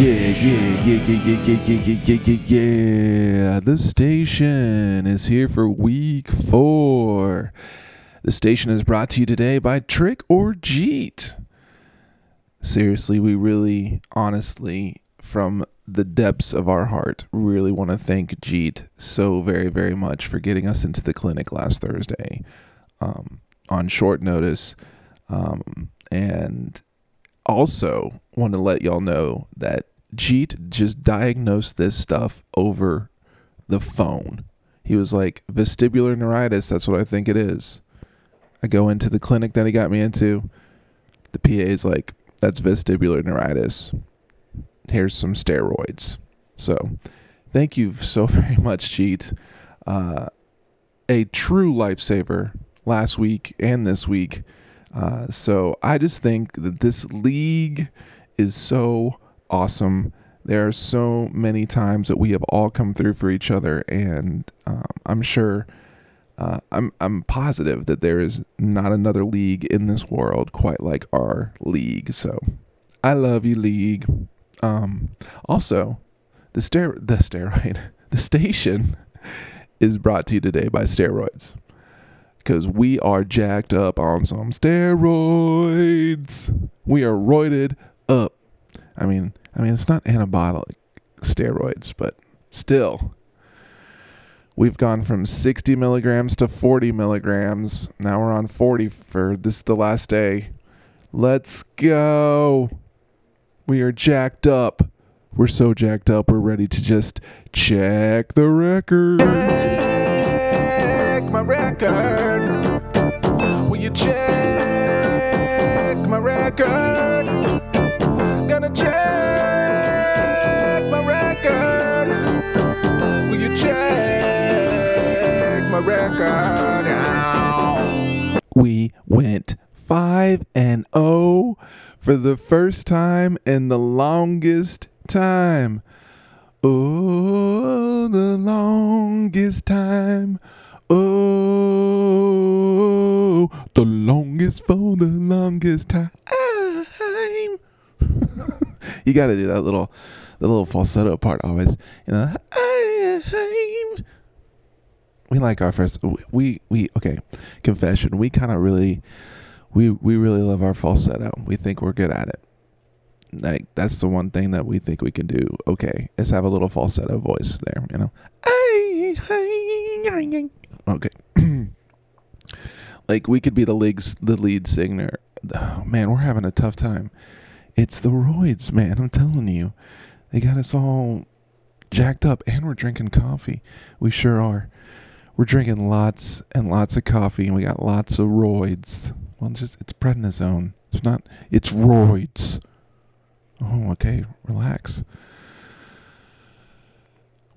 yeah, yeah, yeah, yeah, yeah, yeah, yeah, yeah, yeah, yeah. The station is here for week four. The station is brought to you today by Trick or Jeet. Seriously, we really, honestly, from the depths of our heart, really want to thank Jeet so very, very much for getting us into the clinic last Thursday um, on short notice. Um, and also want to let y'all know that Jeet just diagnosed this stuff over the phone. He was like, vestibular neuritis, that's what I think it is. I go into the clinic that he got me into. The PA is like, that's vestibular neuritis. Here's some steroids. So, thank you so very much, Jeet. Uh, a true lifesaver last week and this week. Uh, so, I just think that this league is so awesome. There are so many times that we have all come through for each other, and um, I'm sure uh, I'm I'm positive that there is not another league in this world quite like our league. So I love you, league. Um, also, the stair the steroid the station is brought to you today by steroids because we are jacked up on some steroids. We are roided up. I mean, I mean it's not anabolic steroids, but still We've gone from 60 milligrams to 40 milligrams. Now we're on 40 for this is the last day. Let's go. We are jacked up. We're so jacked up, we're ready to just check the record. Check my record. Will you check my record? Gonna check my record. Will you check my record now? We went 5 and 0 for the first time in the longest time. Oh, the longest time. Oh, the longest for the longest time. you got to do that little, the little falsetto part always. You know, we like our first. We we okay. Confession. We kind of really, we we really love our falsetto. We think we're good at it. Like that's the one thing that we think we can do. Okay, is have a little falsetto voice there. You know. Okay. like we could be the league's the lead singer. Oh, man, we're having a tough time. It's the roids, man. I'm telling you, they got us all jacked up, and we're drinking coffee. We sure are. We're drinking lots and lots of coffee, and we got lots of roids. Well, just it's prednisone. It's not. It's roids. Oh, okay. Relax.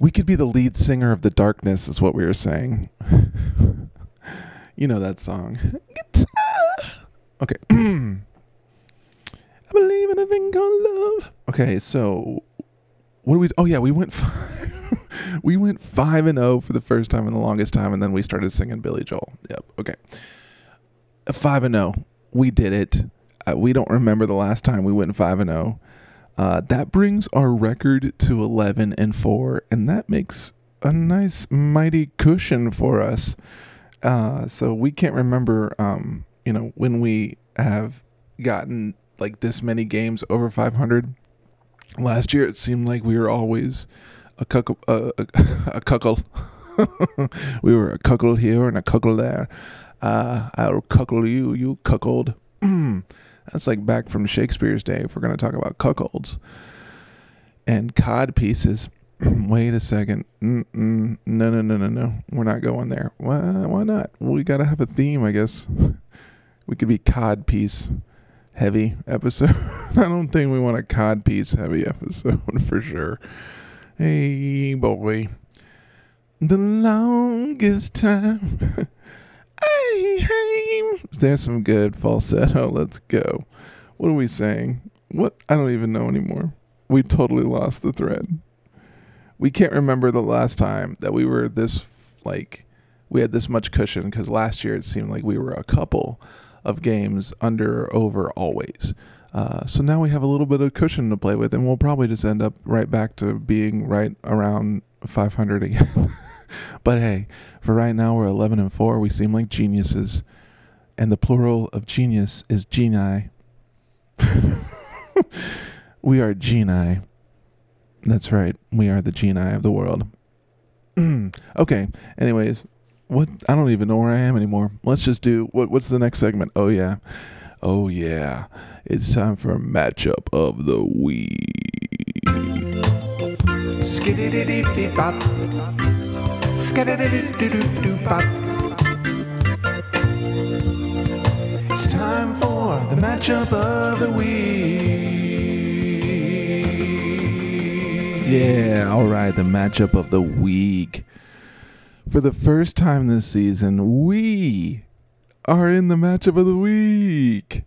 We could be the lead singer of the darkness, is what we were saying. you know that song. Okay. I believe in a thing called love. Okay, so what do we? Oh yeah, we went. Five, we went five and zero for the first time in the longest time, and then we started singing Billy Joel. Yep. Okay. Five and zero. We did it. Uh, we don't remember the last time we went five and zero. Uh, that brings our record to eleven and four, and that makes a nice mighty cushion for us. Uh, so we can't remember, um, you know, when we have gotten like this many games over 500 last year it seemed like we were always a cuckle uh, a, a cuckle. We were a cuckle here and a cuckle there. Uh, i'll cuckle you you cuckold that's like back from shakespeare's day if we're going to talk about cuckolds and cod pieces wait a second Mm-mm. no no no no no we're not going there why, why not we gotta have a theme i guess we could be cod piece heavy episode. I don't think we want a cod piece heavy episode for sure. Hey, boy. The longest time. Hey, hey. There's some good falsetto. Let's go. What are we saying? What? I don't even know anymore. We totally lost the thread. we can't remember the last time that we were this like we had this much cushion because last year it seemed like we were a couple of games under over always. Uh, so now we have a little bit of cushion to play with, and we'll probably just end up right back to being right around 500 again. but hey, for right now we're 11 and four. We seem like geniuses, and the plural of genius is genii. we are genii. That's right. We are the genii of the world. okay. Anyways, what? I don't even know where I am anymore. Let's just do what? What's the next segment? Oh yeah, oh yeah. It's time for a matchup of the week. It's time for the matchup of the week. Yeah, all right, the matchup of the week. For the first time this season, we are in the matchup of the week.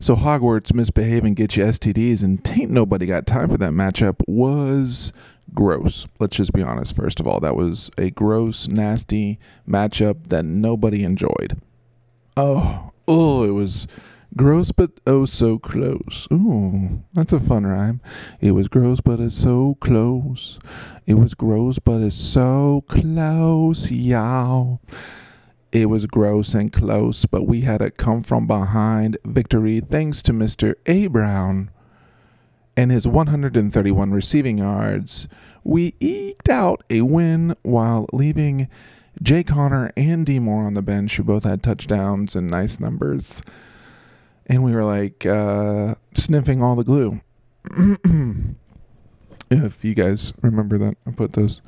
So Hogwarts misbehaving get you STDs and tain't nobody got time for that matchup was gross. Let's just be honest. First of all, that was a gross, nasty matchup that nobody enjoyed. Oh, oh, it was gross but oh so close. Ooh, that's a fun rhyme. It was gross but it's so close. It was gross but it's so close, y'all. It was gross and close, but we had a come from behind victory thanks to Mr. A. Brown and his 131 receiving yards. We eked out a win while leaving Jay Conner and D Moore on the bench, who both had touchdowns and nice numbers. And we were like uh, sniffing all the glue. if you guys remember that, I put those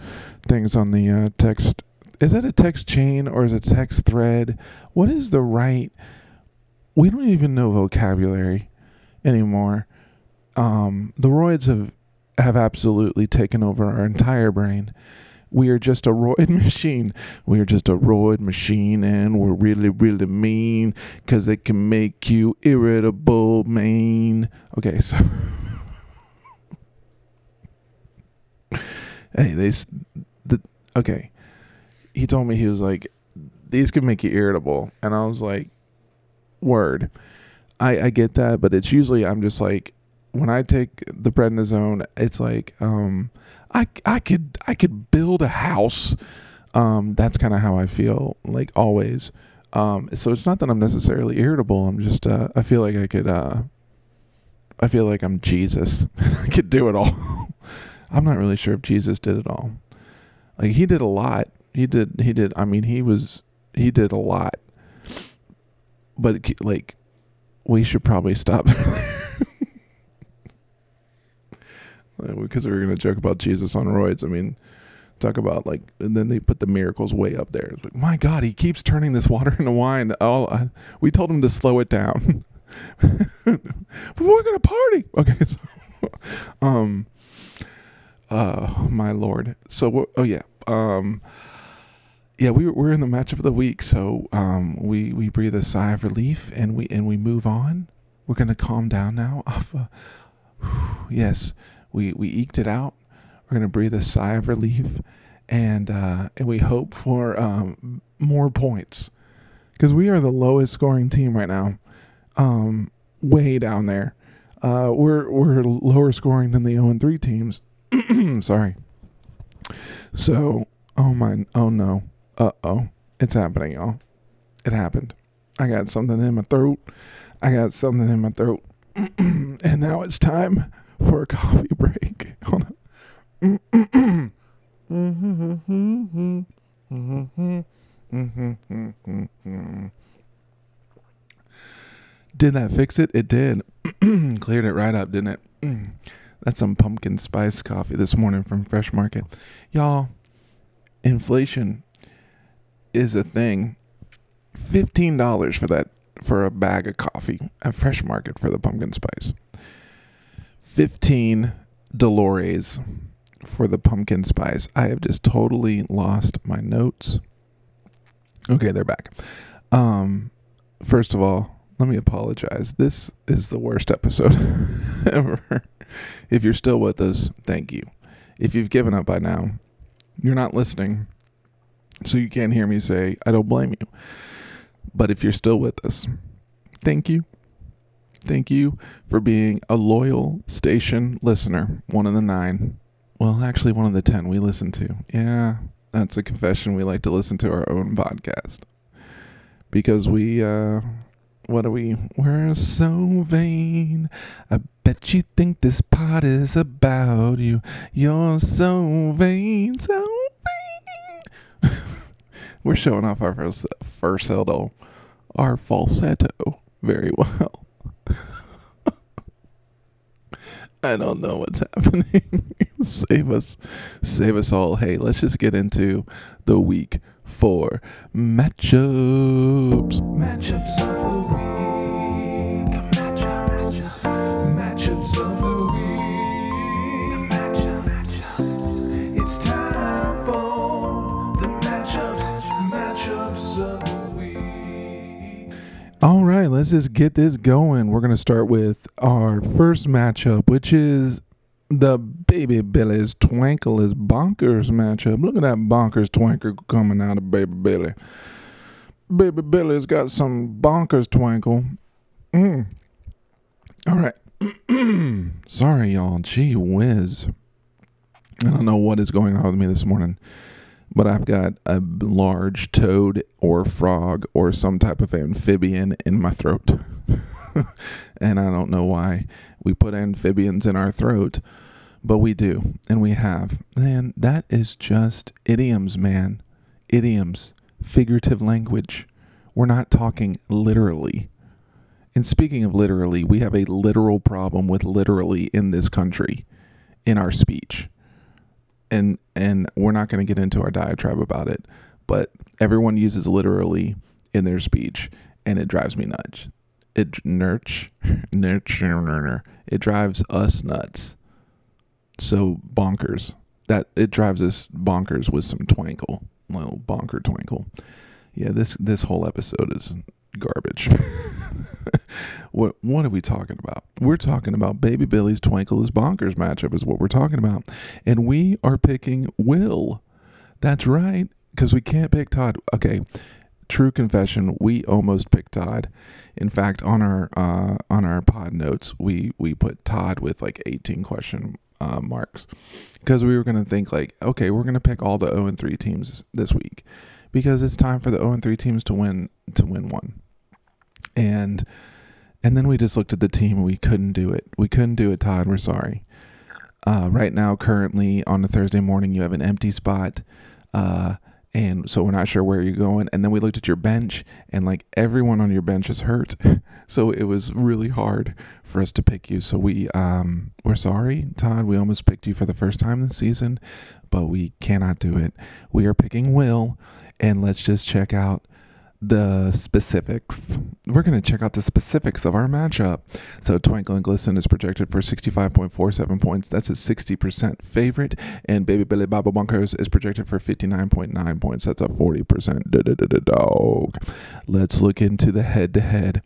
things on the uh, text is that a text chain or is it a text thread? What is the right? We don't even know vocabulary anymore. Um, the roids have have absolutely taken over our entire brain. We are just a roid machine. We are just a roid machine, and we're really, really mean because they can make you irritable, man. Okay, so. hey, they. The, okay he told me he was like, these can make you irritable, and I was like, word. I I get that, but it's usually I'm just like when I take the prednisone, it's like um I I could I could build a house. Um that's kind of how I feel like always. Um so it's not that I'm necessarily irritable. I'm just uh I feel like I could uh I feel like I'm Jesus. I could do it all. I'm not really sure if Jesus did it all. Like he did a lot, he did. He did. I mean, he was. He did a lot. But like, we should probably stop because we were gonna joke about Jesus on roids. I mean, talk about like, and then they put the miracles way up there. Like, my God, he keeps turning this water into wine. Oh, I, we told him to slow it down, but we're gonna party. Okay, so, um, uh, my Lord. So, oh yeah, um yeah, we we're in the match of the week, so um, we we breathe a sigh of relief and we and we move on. We're gonna calm down now. Off, uh, yes, we we eked it out. We're gonna breathe a sigh of relief, and uh, and we hope for um, more points because we are the lowest scoring team right now, um, way down there. Uh, we're we're lower scoring than the 0 3 teams. Sorry. So, oh my, oh no uh oh, it's happening, y'all. It happened. I got something in my throat. I got something in my throat. and now it's time for a coffee break. did that fix it? It did. Cleared it right up, didn't it? That's some pumpkin spice coffee this morning from Fresh Market. Y'all, inflation is a thing. Fifteen dollars for that for a bag of coffee at Fresh Market for the pumpkin spice. Fifteen Dolores for the pumpkin spice. I have just totally lost my notes. Okay, they're back. Um, first of all, let me apologize. This is the worst episode ever. If you're still with us, thank you. If you've given up by now, you're not listening. So you can't hear me say, I don't blame you. But if you're still with us, thank you. Thank you for being a loyal station listener, one of the nine. Well, actually, one of the ten we listen to. Yeah, that's a confession. We like to listen to our own podcast because we, uh, what are we? We're so vain. I bet you think this pod is about you. You're so vain, so vain. We're showing off our first, falsetto, our falsetto very well. I don't know what's happening. save us. Save us all. Hey, let's just get into the week four matchups. Matchups All right, let's just get this going. We're going to start with our first matchup, which is the Baby Billy's Twinkle is Bonkers matchup. Look at that Bonkers Twinkle coming out of Baby Billy. Baby Billy's got some Bonkers Twinkle. Mm. All right. Sorry, y'all. Gee whiz. I don't know what is going on with me this morning, but I've got a large toad or frog or some type of amphibian in my throat. and I don't know why we put amphibians in our throat, but we do, and we have. And that is just idioms, man. Idioms, figurative language. We're not talking literally. And speaking of literally, we have a literal problem with literally in this country in our speech. And and we're not going to get into our diatribe about it, but everyone uses literally in their speech and it drives me nuts. It nurch nurch it drives us nuts. So bonkers. That it drives us bonkers with some twinkle. Little bonker twinkle. Yeah, this this whole episode is garbage. what what are we talking about? We're talking about Baby Billy's Twinkle is Bonkers matchup is what we're talking about. And we are picking Will. That's right, because we can't pick Todd. Okay. True confession, we almost picked Todd. In fact, on our uh, on our pod notes, we we put Todd with like 18 question uh, marks because we were going to think like, okay, we're going to pick all the 0 and 3 teams this week because it's time for the 0 and 3 teams to win to win one. And and then we just looked at the team and we couldn't do it. We couldn't do it, Todd. We're sorry. Uh, right now, currently on a Thursday morning, you have an empty spot. Uh, and so we're not sure where you're going. And then we looked at your bench, and like everyone on your bench is hurt, so it was really hard for us to pick you. So we um we're sorry, Todd. We almost picked you for the first time this season, but we cannot do it. We are picking Will, and let's just check out the specifics. We're going to check out the specifics of our matchup. So, Twinkle and Glisten is projected for 65.47 points. That's a 60% favorite. And Baby Billy Baba Bunkers is projected for 59.9 points. That's a 40% dog. Let's look into the head to head.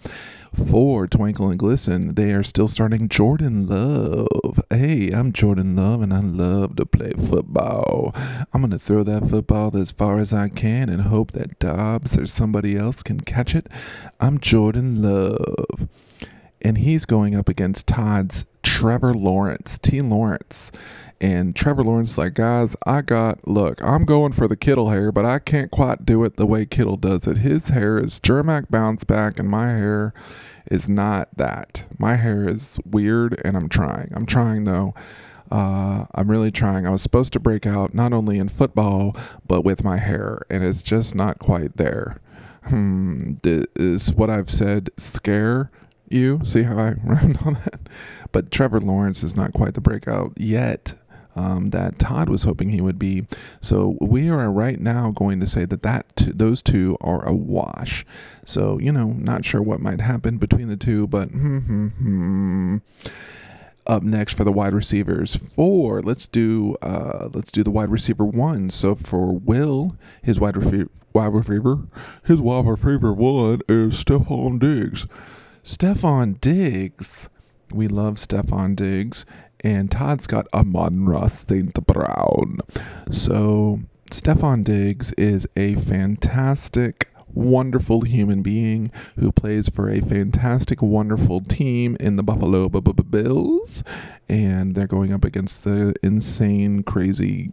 For Twinkle and Glisten, they are still starting Jordan Love. Hey, I'm Jordan Love and I love to play football. I'm going to throw that football as far as I can and hope that Dobbs or somebody else can catch it. I'm Jordan Love. And he's going up against Todd's Trevor Lawrence, T. Lawrence. And Trevor Lawrence like, guys, I got, look, I'm going for the Kittle hair, but I can't quite do it the way Kittle does it. His hair is Germac bounce back, and my hair is not that. My hair is weird, and I'm trying. I'm trying, though. Uh, I'm really trying. I was supposed to break out not only in football, but with my hair, and it's just not quite there. Hmm, is what I've said scare you? See how I rhymed on that? But Trevor Lawrence is not quite the breakout yet um, that Todd was hoping he would be. So we are right now going to say that that t- those two are a wash. So you know, not sure what might happen between the two, but hmm, hmm, hmm. Up next for the wide receivers, four. Let's do uh, let's do the wide receiver one. So for Will, his wide receiver, wide receiver, his wide receiver one is Stefon Diggs. Stefon Diggs. We love Stefon Diggs and Todd's got Amon-Ra St. Brown. So Stefon Diggs is a fantastic wonderful human being who plays for a fantastic, wonderful team in the Buffalo Bills. And they're going up against the insane, crazy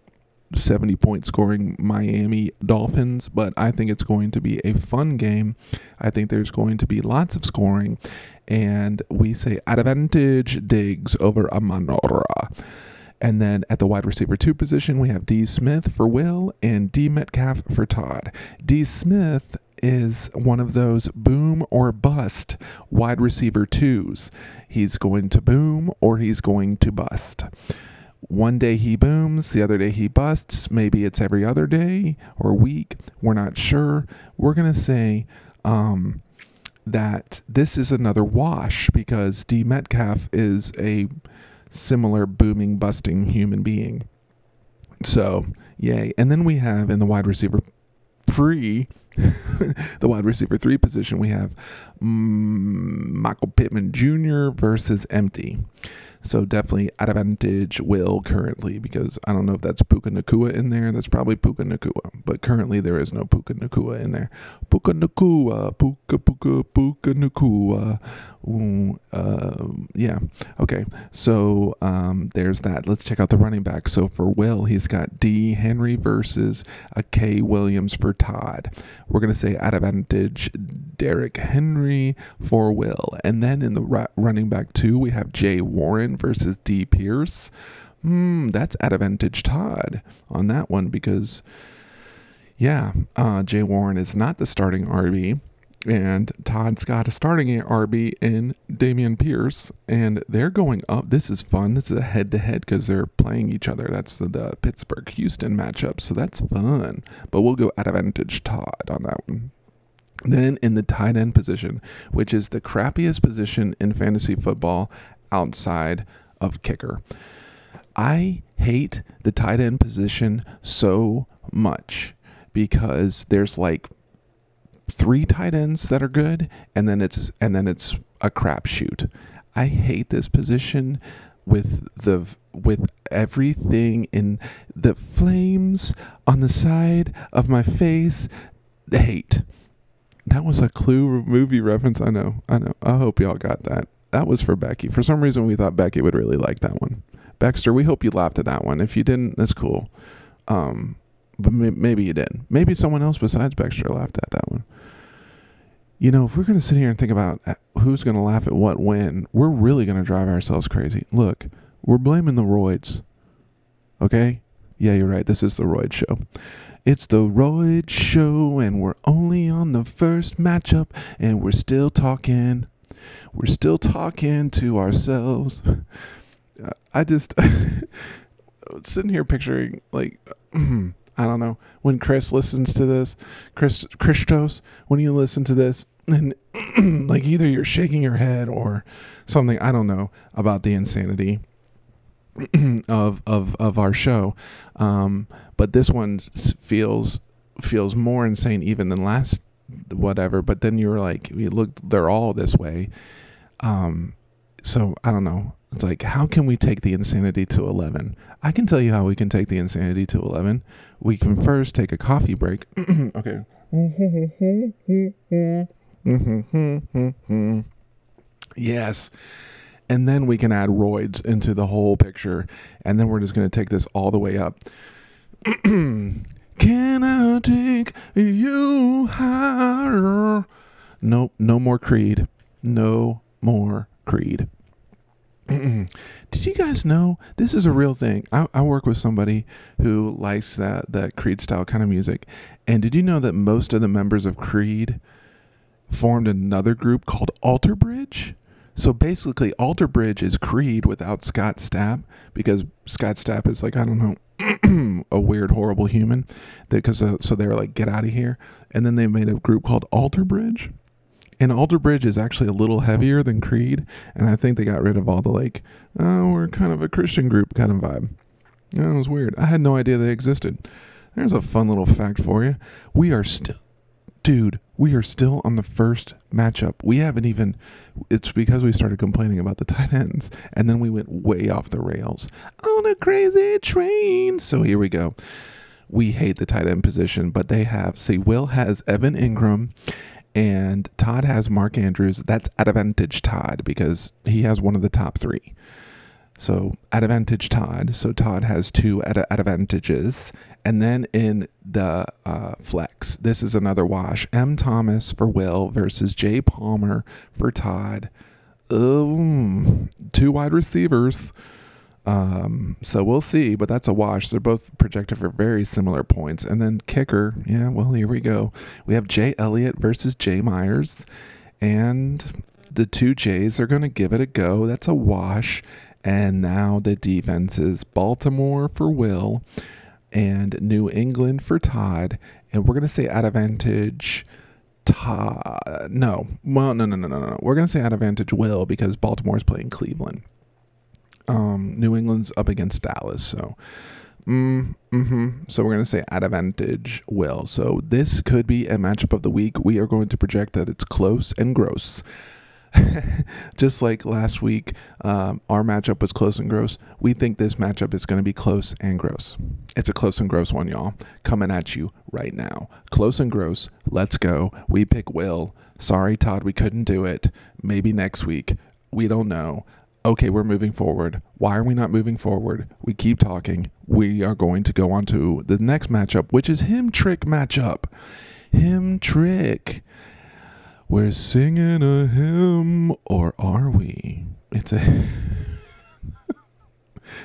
70 point scoring Miami Dolphins, but I think it's going to be a fun game. I think there's going to be lots of scoring, and we say advantage Diggs over Amon-Ra. And then at the wide receiver two position, we have D. Smith for Will and D. Metcalf for Todd. D. Smith is one of those boom or bust wide receiver twos. He's going to boom or he's going to bust. One day he booms, the other day he busts. Maybe it's every other day or week. We're not sure. We're going to say um, that this is another wash because D. Metcalf is a similar booming, busting human being. So, yay. And then we have in the wide receiver free, the wide receiver three position, we have mm, Michael Pittman Jr. versus Empty. So definitely advantage Will currently because I don't know if that's Puka Nacua in there. That's probably Puka Nacua, but currently there is no Puka Nacua in there. Puka Nacua, Puka Puka Puka Nacua. Ooh, uh, yeah. Okay. So um, there's that. Let's check out the running back. So for Will, he's got D Henry versus a K Williams for Todd. We're gonna say advantage Derrick Henry for Will, and then in the ra- running back two we have Jay Warren versus D Pierce. Hmm, that's at advantage Todd on that one because, yeah, uh, Jay Warren is not the starting RB and Todd's got a starting RB in Dameon Pierce, and they're going up. This is fun. This is a head to head because they're playing each other. That's the, the Pittsburgh Houston matchup, so that's fun. But we'll go at advantage Todd on that one. Then in the tight end position, which is the crappiest position in fantasy football outside of kicker. I hate the tight end position so much because there's like three tight ends that are good, and then it's and then it's a crapshoot. I hate this position with the with everything in the flames on the side of my face. Hate. That was a clue movie reference. I know. I know. I hope y'all got that. That was for Becky. For some reason, we thought Becky would really like that one. Baxter, we hope you laughed at that one. If you didn't, that's cool. Um, but maybe you did. Maybe someone else besides Baxter laughed at that one. You know, if we're going to sit here and think about uh, who's going to laugh at what when, we're really going to drive ourselves crazy. Look, we're blaming the roids. Okay? Yeah, you're right. This is the roid show. It's the roid show, and we're only on the first matchup, and we're still talking. We're still talking to ourselves. I just sitting here picturing like I don't know when Chris listens to this, Chris Christos, when you listen to this, and like either you're shaking your head or something. I don't know about the insanity of of of our show, um, but this one feels feels more insane even than last whatever. But then you're like, you look, they're all this way. Um, so I don't know. It's like, how can we take the insanity to 11? I can tell you how we can take the insanity to 11. We can first take a coffee break. okay. yes. And then we can add roids into the whole picture. And then we're just going to take this all the way up. can I take you higher? Nope. No more Creed. No more Creed. Did you guys know this is a real thing? I, I, work with somebody who likes that that Creed style kind of music, and did you know that most of the members of Creed formed another group called Alter Bridge? So basically, Alter Bridge is Creed without Scott Stapp because Scott Stapp is like I don't know a weird, horrible human. Because uh, so they were like, get out of here, and then they made a group called Alter Bridge and Alter Bridge is actually a little heavier than Creed, and I think they got rid of all the like, oh, we're kind of a Christian group kind of vibe. It was weird. I had no idea they existed. There's a fun little fact for you. We are still, dude, We are still on the first matchup. We haven't even. It's because we started complaining about the tight ends, and then we went way off the rails on a crazy train. So here we go. We hate the tight end position, but they have. See, Will has Evan Engram, and Todd has Mark Andrews. That's advantage Todd because he has one of the top three. So advantage Todd. So Todd has two ad- advantages. And then in the uh, flex, this is another wash. M. Thomas for Will versus Jay Palmer for Todd. Um, two wide receivers. Um, so we'll see, but that's a wash. They're both projected for very similar points. And then kicker, yeah, well, here we go. We have Jay Elliott versus Jay Myers. And the two Jays are going to give it a go. That's a wash. And now the defense is Baltimore for Will and New England for Todd. And we're going to say at advantage Todd. No, well, no, no, no, no, no. We're going to say at advantage Will because Baltimore is playing Cleveland. Um, New England's up against Dallas. So, mm, hmm so we're going to say at advantage Will. So this could be a matchup of the week. We are going to project that it's close and gross. just like last week, um, our matchup was close and gross. We think this matchup is going to be close and gross. It's a close and gross one, y'all. Coming at you right now. Close and gross. Let's go. We pick Will. Sorry, Todd, we couldn't do it. Maybe next week. We don't know. Okay, we're moving forward. Why are we not moving forward? We keep talking. We are going to go on to the next matchup, which is him trick matchup. Him trick. We're singing a hymn, or are we? It's a.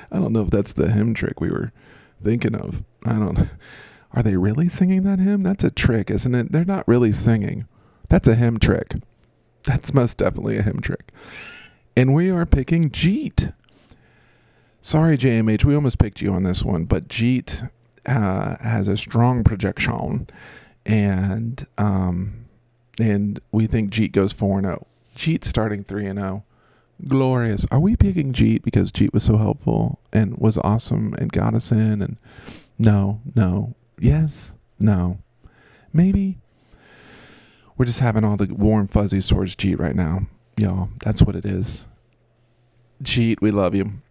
I don't know if that's the hymn trick we were thinking of. I don't. Are they really singing that hymn? That's a trick, isn't it? They're not really singing. That's a hymn trick. That's most definitely a hymn trick. And we are picking Jeet. Sorry, JMH, we almost picked you on this one, but Jeet uh, has a strong projection, and um, and we think Jeet goes 4 0. Jeet starting 3 0. Glorious. Are we picking Jeet because Jeet was so helpful and was awesome and got us in? And no, no, yes, no, maybe. We're just having all the warm fuzzies towards Jeet right now, y'all. That's what it is. Jeet, we love you.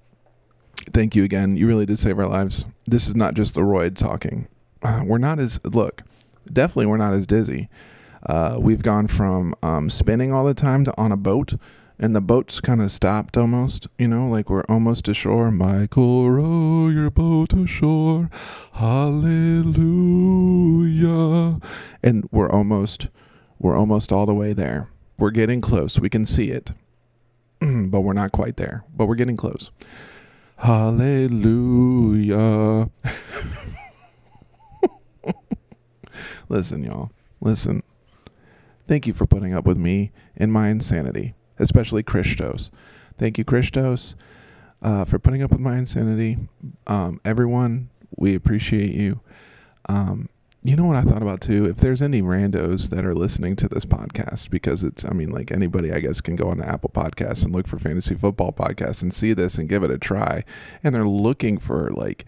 Thank you again. You really did save our lives. This is not just the Royd talking. Uh, we're not as look. Definitely, we're not as dizzy. Uh, we've gone from um, spinning all the time to on a boat, and the boat's kind of stopped almost. You know, like we're almost ashore. Michael, row your boat ashore. Hallelujah. And we're almost, we're almost all the way there. We're getting close. We can see it, but we're not quite there. But we're getting close. Hallelujah. Listen, y'all. Listen. Thank you for putting up with me and my insanity, especially Christos. Thank you, Christos, uh, for putting up with my insanity. Um, everyone, we appreciate you. Um, you know what I thought about too? If there's any randos that are listening to this podcast, because it's, I mean, like anybody, I guess, can go on to Apple Podcasts and look for Fantasy Football Podcasts and see this and give it a try. And they're looking for, like,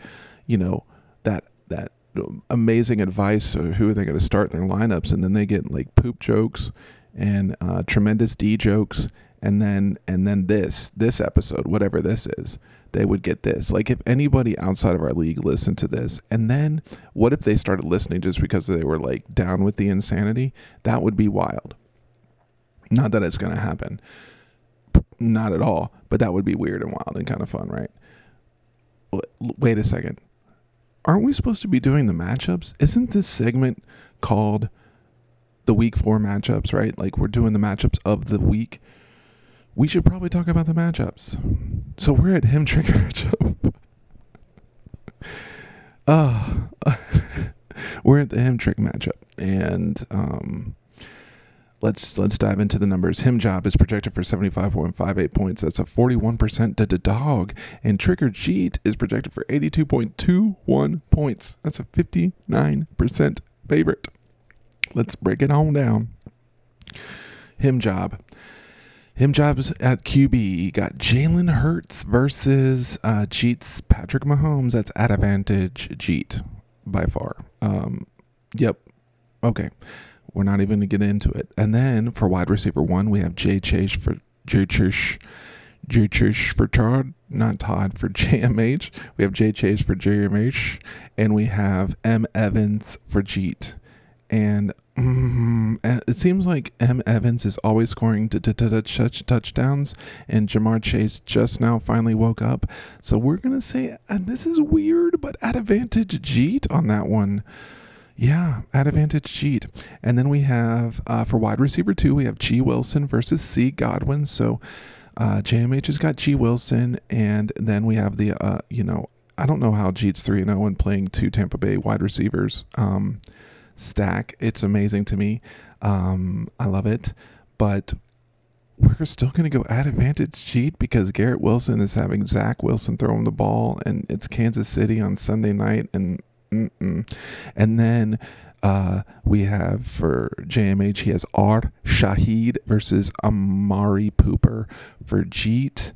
you know, that, that amazing advice or who are they going to start their lineups and then they get like poop jokes and uh, tremendous d jokes and then and then this this episode whatever this is they would get this. Like if anybody outside of our league listened to this and then what if they started listening just because they were like down with the insanity? That would be wild. Not that it's going to happen. Not at all but that would be weird and wild and kind of fun right? Wait a second aren't we supposed to be doing the matchups? Isn't this segment called the week four matchups, right? Like we're doing the matchups of the week. We should probably talk about the matchups. So we're at him trick matchup. uh, we're at the him trick matchup. And um let's let's dive into the numbers. Him job is projected for 75.58 points. That's a 41% to the dog. And Trigger Jeet is projected for 82.21 points. That's a 59% favorite. Let's break it on down. Him job. Him jobs at QB. got Jalen Hurts versus uh, Jeet's Patrick Mahomes. That's at advantage Jeet by far. Um, yep. Okay We're not even going to get into it. And then for wide receiver one, we have Jay Chase for Jay Chase. Jay Chase for Todd, not Todd for JMH. We have Jay Chase for JMH, and we have M Evans for Jeet. And mm, it seems like M Evans is always scoring touch touchdowns, and Ja'Marr Chase just now finally woke up. So we're gonna say, and this is weird, but at advantage Jeet on that one. Yeah, at advantage Jeet. And then we have uh, for wide receiver two, we have G Wilson versus C Godwin. So uh, JMH has got G Wilson, and then we have the uh, you know I don't know how Jeet's three and zero oh and playing two Tampa Bay wide receivers um, stack. It's amazing to me. Um, I love it, but we're still going to go at advantage Jeet because Garrett Wilson is having Zach Wilson throwing the ball, and it's Kansas City on Sunday night, and Mm-mm. And then uh, we have for JMH, he has R Shaheed versus Amari Pooper for Jeet.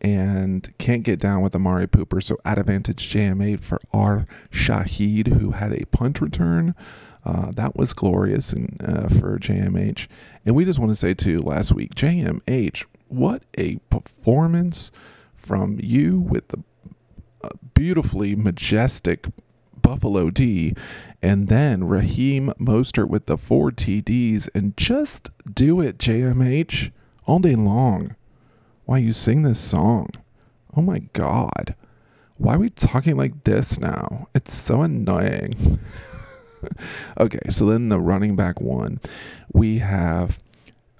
And can't get down with Amari Pooper. So advantage JMH for R Shaheed, who had a punt return. Uh, that was glorious and uh, for JMH. And we just want to say too, last week, JMH, what a performance from you with the uh, beautifully majestic Buffalo D, and then Raheem Mostert with the four TDs, and just do it, JMH, all day long. Why you sing this song? Oh my God. Why are we talking like this now? It's so annoying. okay, so then the running back one, we have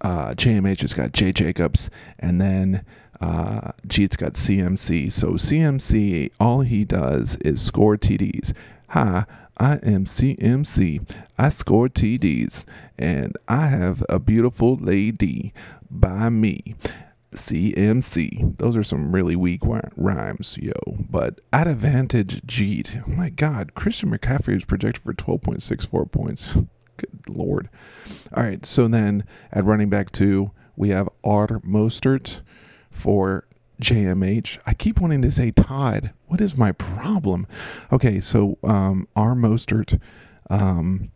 uh, JMH has got Jay Jacobs, and then uh, Jeet's got CMC. So CMC, all he does is score TDs. Hi, I am CMC. I score TDs and I have a beautiful lady by me. CMC. Those are some really weak rhymes, yo. But at advantage Jeet. My God, Christian McCaffrey is projected for 12.64 points. Good lord. All right, so then at running back two, we have R. Mostert for JMH. I keep wanting to say Todd. What is my problem? Okay, so um, R. Mostert um,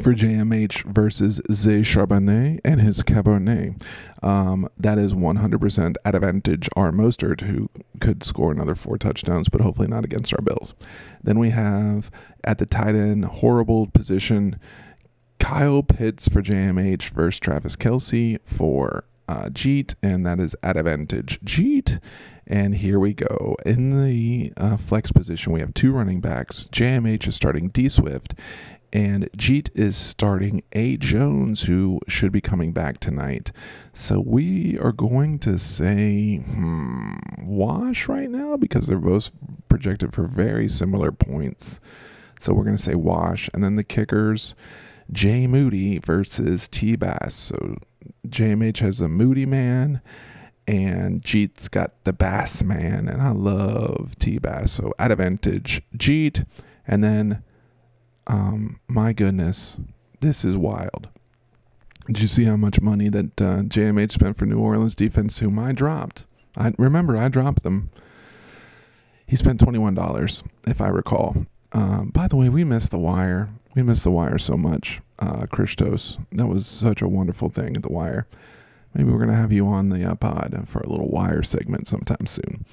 for JMH versus Zay Charbonnet and his Cabernet. Um, that is 100% at advantage R. Mostert, who could score another four touchdowns, but hopefully not against our Bills. Then we have at the tight end, horrible position, Kyle Pitts for JMH versus Travis Kelce for uh, Jeet, and that is at advantage Jeet. And here we go. In the uh, flex position, we have two running backs. JMH is starting D Swift, and Jeet is starting A Jones, who should be coming back tonight. So we are going to say hmm, wash right now because they're both projected for very similar points. So we're going to say wash. And then the kickers, Jay Moody versus T Bass. So JMH has a Moody Man, and Jeet's got the Bass Man, and I love T Bass. So at advantage, Jeet, and then, um, my goodness, this is wild. Did you see how much money that uh, JMH spent for New Orleans defense, whom I dropped? I remember I dropped them. He spent twenty one dollars, if I recall. Um, by the way, we missed the wire. We missed the wire so much uh, Christos. That was such a wonderful thing at the Wire. Maybe we're gonna have you on the uh, pod for a little Wire segment sometime soon.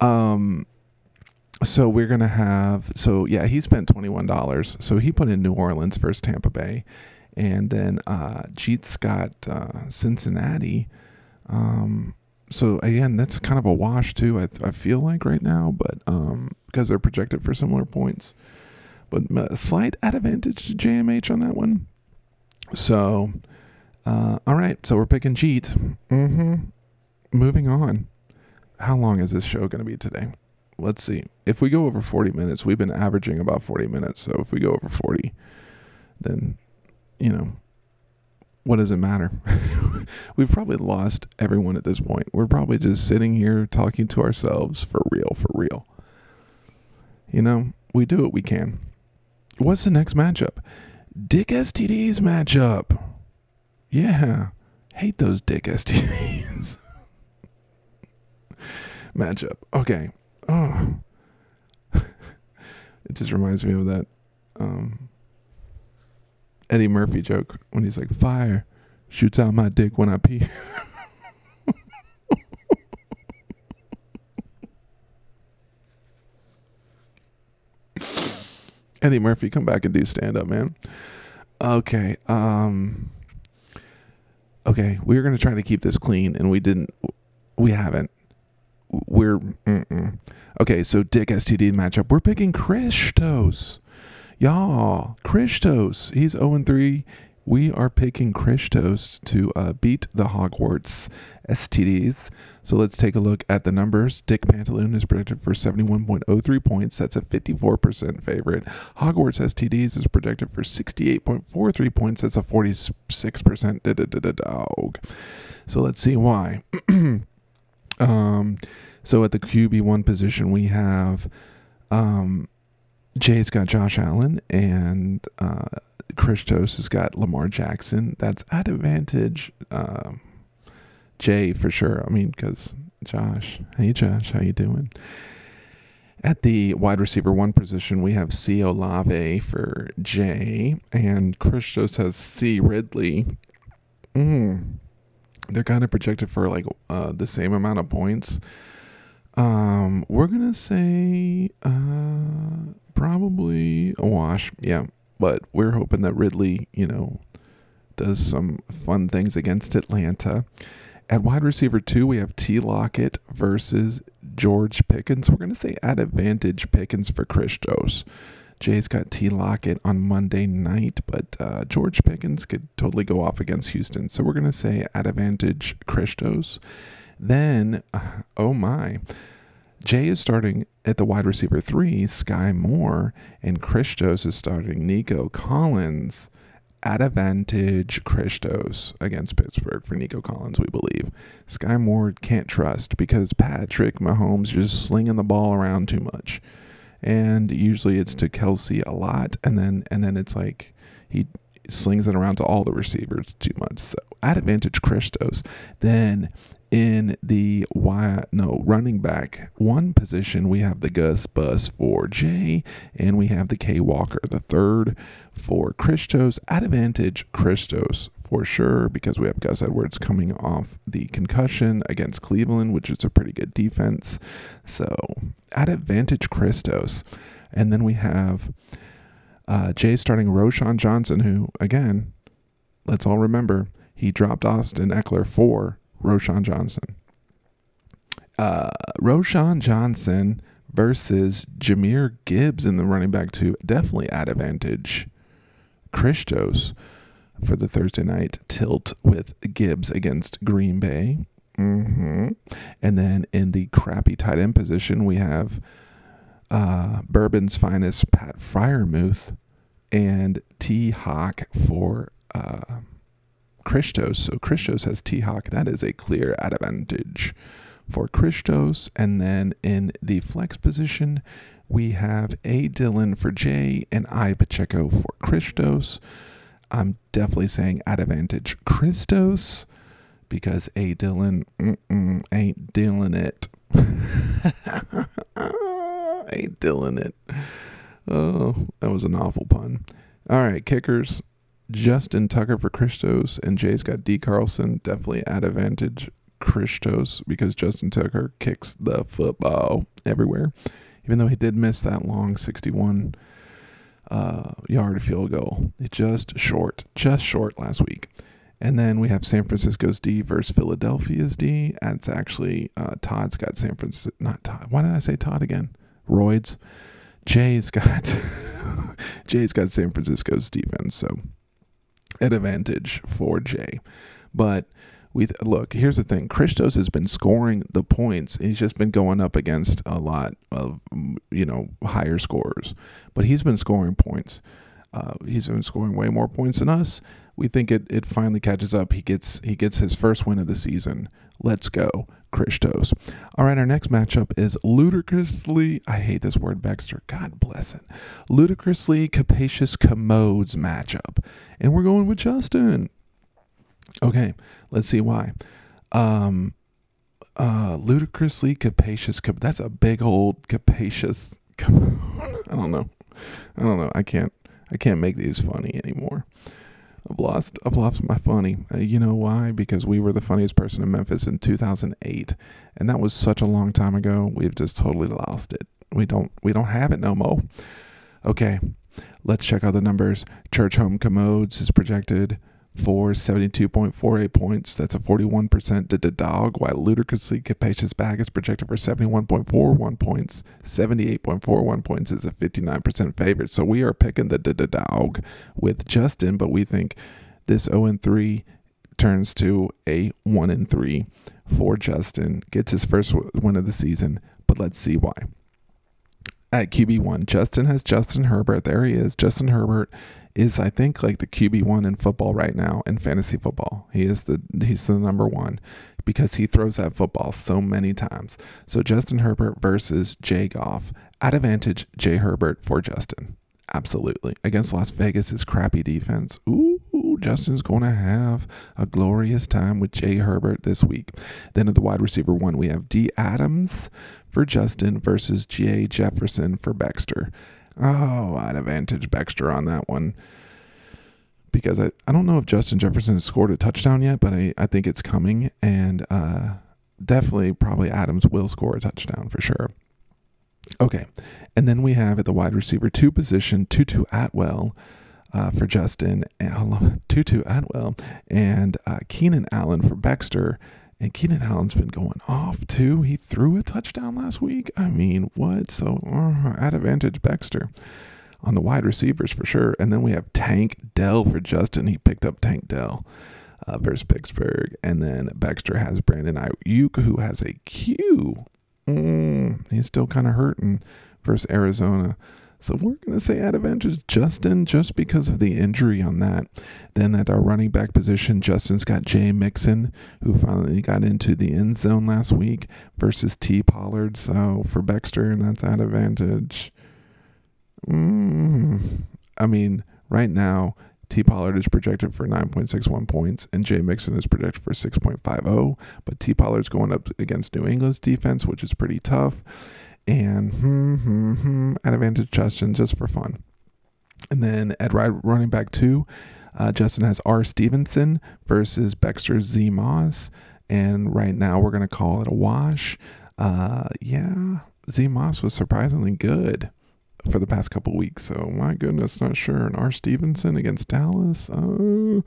Um, so we're gonna have so yeah he spent twenty one dollars. So he put in New Orleans versus Tampa Bay, and then uh, Jeet's got uh, Cincinnati. Um, so again, that's kind of a wash too. I, I feel like right now, but um, because they're projected for similar points but a slight advantage to JMH on that one. So, uh, all right. So we're picking Jeet. Mm-hmm. Moving on. How long is this show going to be today? Let's see. If we go over 40 minutes, we've been averaging about 40 minutes. So if we go over 40, then, you know, what does it matter? We've probably lost everyone at this point. We're probably just sitting here talking to ourselves for real, for real. You know, we do what we can. What's the next matchup? Dick STDs matchup. Yeah. Hate those Dick STDs. matchup. Okay. Oh. it just reminds me of that um Eddie Murphy joke when he's like, "Fire shoots out my dick when I pee." Eddie Murphy, come back and do stand up, man. Okay. Um Okay, we were going to try to keep this clean and we didn't we haven't. We're mm-mm. Okay, so Dick STD matchup. We're picking Christos. Y'all, Christos. He's 0 3. We are picking Christos to uh, beat the Hogwarts STDs. So let's take a look at the numbers. Dick Pantaloon is predicted for 71.03 points. That's a 54% favorite. Hogwarts STDs is projected for 68.43 points. That's a 46% dog. So let's see why. um, so at the QB1 position, we have um, Jay's got Josh Allen and uh, Christos has got Lamar Jackson. That's at advantage. Uh, Jay for sure. I mean, because Josh, hey Josh, how you doing? At the wide receiver one position, we have C. Olave for Jay, and Christos has C. Ridley. Mm. They're kind of projected for like uh, the same amount of points. Um, we're gonna say uh, probably a wash. Yeah, but we're hoping that Ridley, you know, does some fun things against Atlanta. At wide receiver two, we have T. Lockett versus George Pickens. We're going to say at advantage Pickens for Christos. Jay's got T. Lockett on Monday night, but uh, George Pickens could totally go off against Houston. So we're going to say at advantage Christos. Then, oh my, Jay is starting at the wide receiver three, Sky Moore, and Christos is starting Nico Collins at advantage Christos against Pittsburgh for Nico Collins, we believe. Sky Moore can't trust because Patrick Mahomes just slinging the ball around too much. And usually it's to Kelce a lot, and then and then it's like he slings it around to all the receivers too much. So at advantage Christos. Then in the wide, no running back one position, we have the Gus Bus for Jay, and we have the K Walker the third for Christos. At advantage Christos for sure because we have Gus Edwards coming off the concussion against Cleveland, which is a pretty good defense. So at advantage Christos, and then we have uh, Jay starting Roschon Johnson, who again, let's all remember he dropped Austin Ekeler for Roschon Johnson. Uh, Roschon Johnson versus Jahmyr Gibbs in the running back two, definitely at advantage. Christos for the Thursday night tilt with Gibbs against Green Bay. Mm-hmm. And then in the crappy tight end position, we have uh, Bourbon's finest Pat Freiermuth and T Hawk for uh, Christos. So Christos has T Hawk. That is a clear advantage for Christos. And then in the flex position, we have A Dillon for Jay and I Pacheco for Christos. I'm definitely saying advantage Christos because A Dillon ain't dealing it. ain't dealing it. Oh, that was an awful pun. All right, kickers. Justin Tucker for Christos, and Jay's got D. Carlson. Definitely at advantage Christos because Justin Tucker kicks the football everywhere. Even though he did miss that long 61 uh, yard field goal, it just short, just short last week. And then we have San Francisco's D versus Philadelphia's D. It's actually uh, Todd's got San Francisco. Not Todd. Why did I say Todd again? Roids. Jay's got Jay's got San Francisco's defense. So at advantage for Jay. But we look, here's the thing. Christos has been scoring the points. He's just been going up against a lot of you know higher scorers, but he's been scoring points. Uh, he's been scoring way more points than us. We think it, it finally catches up. He gets he gets his first win of the season. Let's go, Christos. All right, our next matchup is ludicrously I hate this word, Baxter. God bless it. Ludicrously capacious commodes matchup. And we're going with Justin. Okay, let's see why. Um uh ludicrously capacious that's a big old capacious I don't know. I don't know. I can't I can't make these funny anymore. I've lost I've lost my funny. Uh, you know why? Because we were the funniest person in Memphis in 2008, and that was such a long time ago. We've just totally lost it. We don't we don't have it no more. Okay, let's check out the numbers. Church Home Commodes is projected for 72.48 points. That's a 41% to the dog, while Ludicrously Capacious Bag is projected for 71.41 points. 78.41 points is a 59% favorite. So we are picking the the dog with Justin, but we think this 0 3 turns to a 1 3 for Justin. Gets his first win of the season, but let's see why. At QB1, Justin has Justin Herbert. There he is. Justin Herbert is I think like the QB one in football right now in fantasy football. He is the he's the number one because he throws that football so many times. So Justin Herbert versus Jay Goff. At advantage, Jay Herbert for Justin. Absolutely. Against Las Vegas's crappy defense. Ooh, Justin's going to have a glorious time with Jay Herbert this week. Then at the wide receiver one, we have D. Adams for Justin versus J. Jefferson for Baxter. Oh, I'd advantage Baxter on that one. Because I, I don't know if Justin Jefferson has scored a touchdown yet, but I, I think it's coming. And uh, definitely, probably Adams will score a touchdown for sure. Okay. And then we have at the wide receiver two position, Tutu Atwell uh, for Justin, Tutu Atwell, and uh, Keenan Allen for Baxter. And Keenan Allen's been going off too. He threw a touchdown last week. I mean, what? So uh, at advantage Baxter on the wide receivers for sure. And then we have Tank Dell for Justin. He picked up Tank Dell uh, versus Pittsburgh. And then Baxter has Brandon Aiyuk, who has a Q. Mm, he's still kind of hurting versus Arizona. So we're going to say advantage Justin just because of the injury on that. Then at our running back position, Justin's got Jay Mixon, who finally got into the end zone last week, versus T Pollard. So for Baxter, and that's at advantage. Mm, I mean, right now, T Pollard is projected for 9.61 points and Jay Mixon is projected for 6.50. But T Pollard's going up against New England's defense, which is pretty tough and hmm, hmm, hmm, at advantage Justin just for fun. And then at running back two, uh, Justin has R. Stevenson versus Baxter Z Moss. And right now we're going to call it a wash. Uh, yeah, Z Moss was surprisingly good for the past couple weeks. So my goodness, not sure. And R. Stevenson against Dallas. Uh,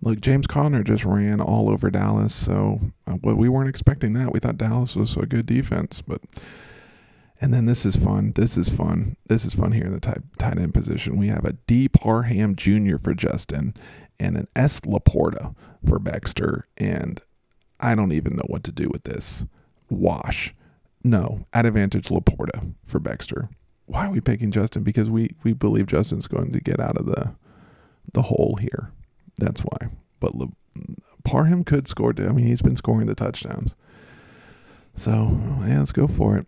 look, James Conner just ran all over Dallas. So uh, well, we weren't expecting that. We thought Dallas was a good defense, but and then this is fun. This is fun. This is fun here in the tight, tight end position. We have a D. Parham Jr. for Justin and an S. Laporta for Baxter. And I don't even know what to do with this. Wash. No, at advantage Laporta for Baxter. Why are we picking Justin? Because we, we believe Justin's going to get out of the the hole here. That's why. But Le, Parham could score. I mean, he's been scoring the touchdowns. So yeah, let's go for it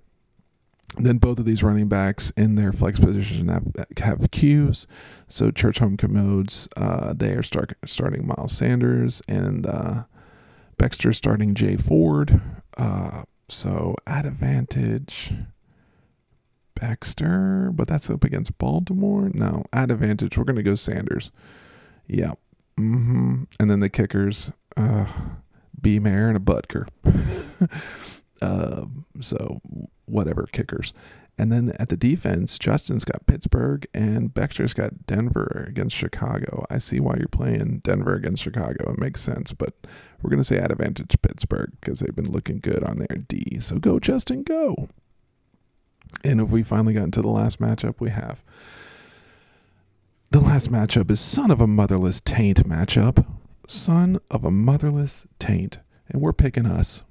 then both of these running backs in their flex position have, have Qs. So Church Home Commodes, uh, they are start, starting Miles Sanders and uh, Baxter starting Jay Ford. Uh, so at advantage Baxter, but that's up against Baltimore. No, at advantage, we're going to go Sanders. Yeah. Mm-hmm. And then the kickers, uh, B. Mayer and a Butker. Um, so whatever kickers. And then at the defense, Justin's got Pittsburgh and Baxter's got Denver against Chicago. I see why you're playing Denver against Chicago. It makes sense, but we're going to say at advantage Pittsburgh because they've been looking good on their D. So go, Justin, go. And if we finally got into the last matchup, we have. The last matchup is Son of a Motherless Taint matchup. Son of a Motherless Taint. And we're picking us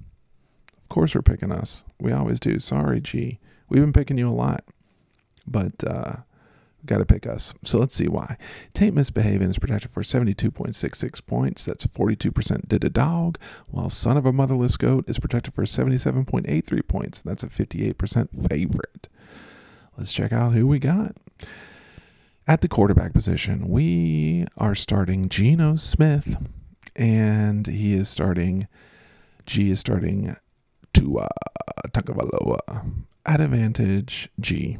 course we're picking us. We always do. Sorry, G. We've been picking you a lot, but uh, got to pick us. So let's see why. Tate Misbehaving is projected for 72.66 points. That's 42% did a dog, while Son of a Motherless Goat is projected for 77.83 points. That's a 58% favorite. Let's check out who we got. At the quarterback position, we are starting Geno Smith, and he is starting, G is starting Tua Tagovailoa at advantage G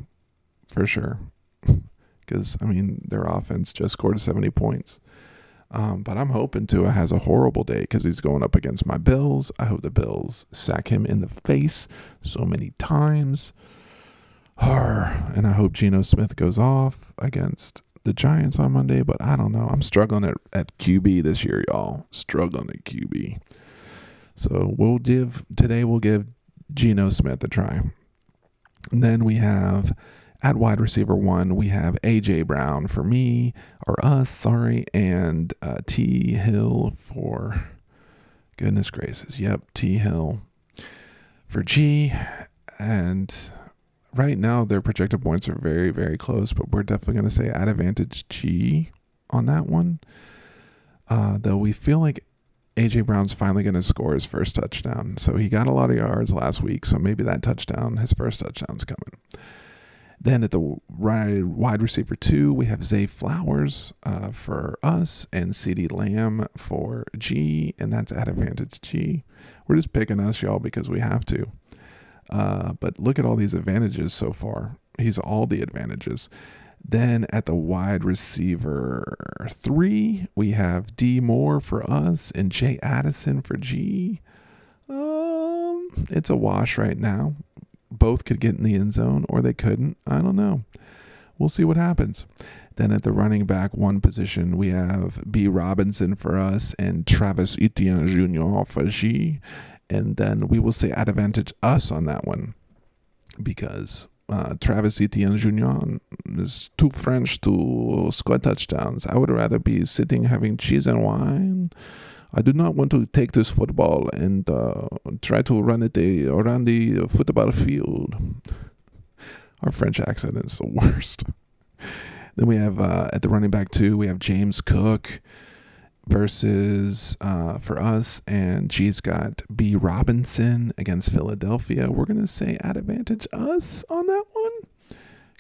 for sure. Because I mean their offense just scored 70 points. Um, but I'm hoping Tua has a horrible day because he's going up against my Bills. I hope the Bills sack him in the face so many times. And I hope Geno Smith goes off against the Giants on Monday, but I don't know. I'm struggling at, at QB this year, y'all. Struggling at QB. So we'll give today we'll give Geno Smith a try. And then we have at wide receiver one, we have AJ Brown for me, or us, sorry, and uh, T Hill for goodness gracious. Yep, T Hill for G. And right now, their projected points are very, very close, but we're definitely going to say at advantage G on that one. Uh, though we feel like AJ Brown's finally going to score his first touchdown. So he got a lot of yards last week, so maybe that touchdown, his first touchdown's coming. Then at the wide receiver two, we have Zay Flowers uh, for us and CeeDee Lamb for G, and that's at advantage G. We're just picking us, y'all, because we have to. Uh, but look at all these advantages so far. He's all the advantages. Then at the wide receiver three, we have D Moore for us and Jay Addison for G. Um, it's a wash right now both could get in the end zone or they couldn't. I don't know. We'll see what happens. Then at the running back one position, we have B. Robinson for us and Travis Etienne Jr. for G. And then we will say advantage us on that one because uh, Travis Etienne Jr. is too French to score touchdowns. I would rather be sitting having cheese and wine I do not want to take this football and uh, try to run it around the football field. Our French accent is the worst. then we have uh, at the running back two, we have James Cook versus uh, for us, and G's got B Robinson against Philadelphia. We're gonna say at advantage us on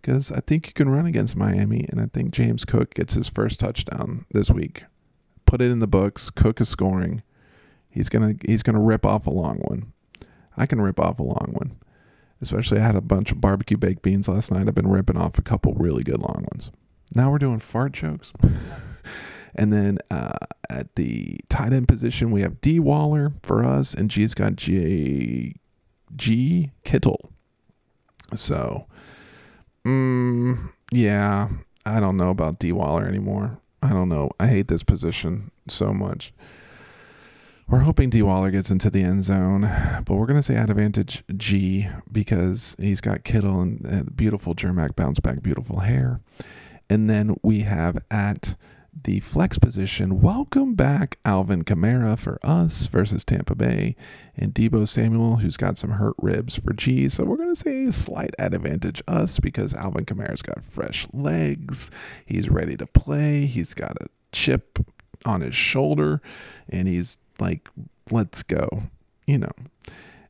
because I think you can run against Miami, and I think James Cook gets his first touchdown this week put it in the books. Cook is scoring. He's gonna he's gonna rip off a long one. I can rip off a long one. Especially I had a bunch of barbecue baked beans last night. I've been ripping off a couple really good long ones. Now we're doing fart jokes. and then uh, at the tight end position, we have D Waller for us, and G's got J G Kittle. So, mm, yeah, I don't know about D Waller anymore. I don't know. I hate this position so much. We're hoping D Waller gets into the end zone, but we're going to say at advantage G because he's got Kittle and beautiful Jermac bounce back, beautiful hair. And then we have at the flex position. Welcome back, Alvin Kamara for us versus Tampa Bay, and Deebo Samuel, who's got some hurt ribs for G. So we're going to say slight advantage us because Alvin Kamara's got fresh legs. He's ready to play. He's got a chip on his shoulder, and he's like, let's go, you know.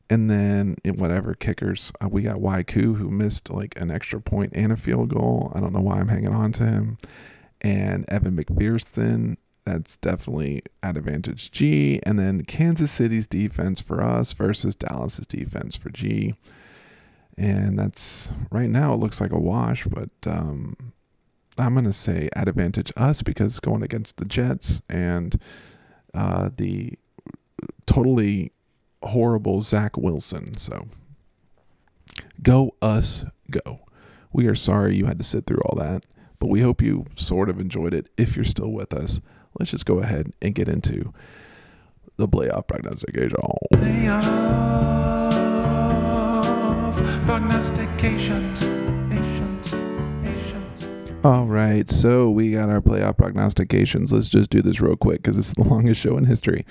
And then whatever kickers, uh, we got Waiku who missed like an extra point and a field goal. I don't know why I'm hanging on to him and Evan McPherson. That's definitely at advantage G. And then Kansas City's defense for us versus Dallas's defense for G. And that's right now it looks like a wash, but um, I'm going to say at advantage us because going against the Jets and uh, the totally horrible Zach Wilson. So go us, go. We are sorry you had to sit through all that. But we hope you sort of enjoyed it if you're still with us. Let's just go ahead and get into the playoff prognostication. Playoff prognostications. All right, so we got our playoff prognostications. Let's just do this real quick because it's the longest show in history.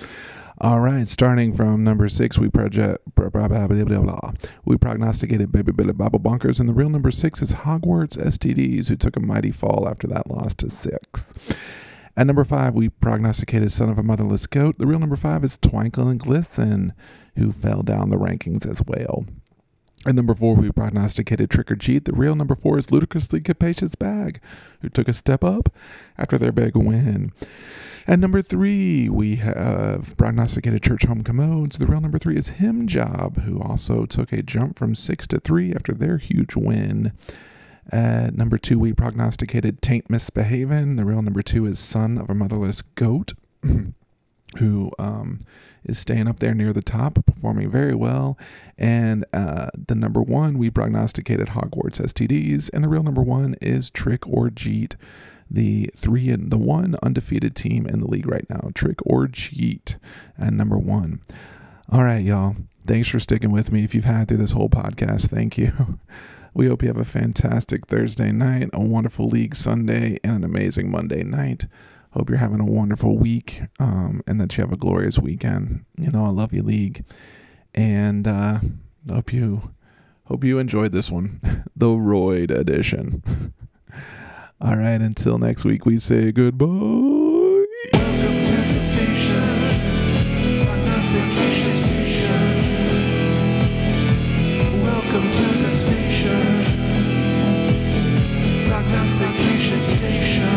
All right, starting from number six, we project blah, blah, blah, blah, blah. we prognosticated Baby Billy Bobble Bonkers, and the real number six is Hogwarts STDs, who took a mighty fall after that loss to six. At number five, we prognosticated Son of a Motherless Goat. The real number five is Twinkle and Glisten, who fell down the rankings as well. At number four, we prognosticated Trick or Cheat. The real number four is Ludicrously Capacious Bag, who took a step up after their big win. And number three, we have prognosticated Church Home Commodes. The real number three is Him Job, who also took a jump from six to three after their huge win. At number two, we prognosticated Taint Misbehavin'. The real number two is Son of a Motherless Goat, who um, is staying up there near the top, performing very well. And uh, the number one, we prognosticated Hogwarts STDs. And the real number one is Trick or Jeet, the three and the one undefeated team in the league right now. Trick or Jeet, and number one. All right, y'all. Thanks for sticking with me. If you've had through this whole podcast, thank you. We hope you have a fantastic Thursday night, a wonderful league Sunday, and an amazing Monday night. Hope you're having a wonderful week um, and that you have a glorious weekend. You know, I love you, league, and uh, hope you hope you enjoyed this one, the Royd edition. All right, until next week, we say goodbye. Station.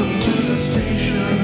Welcome to the station.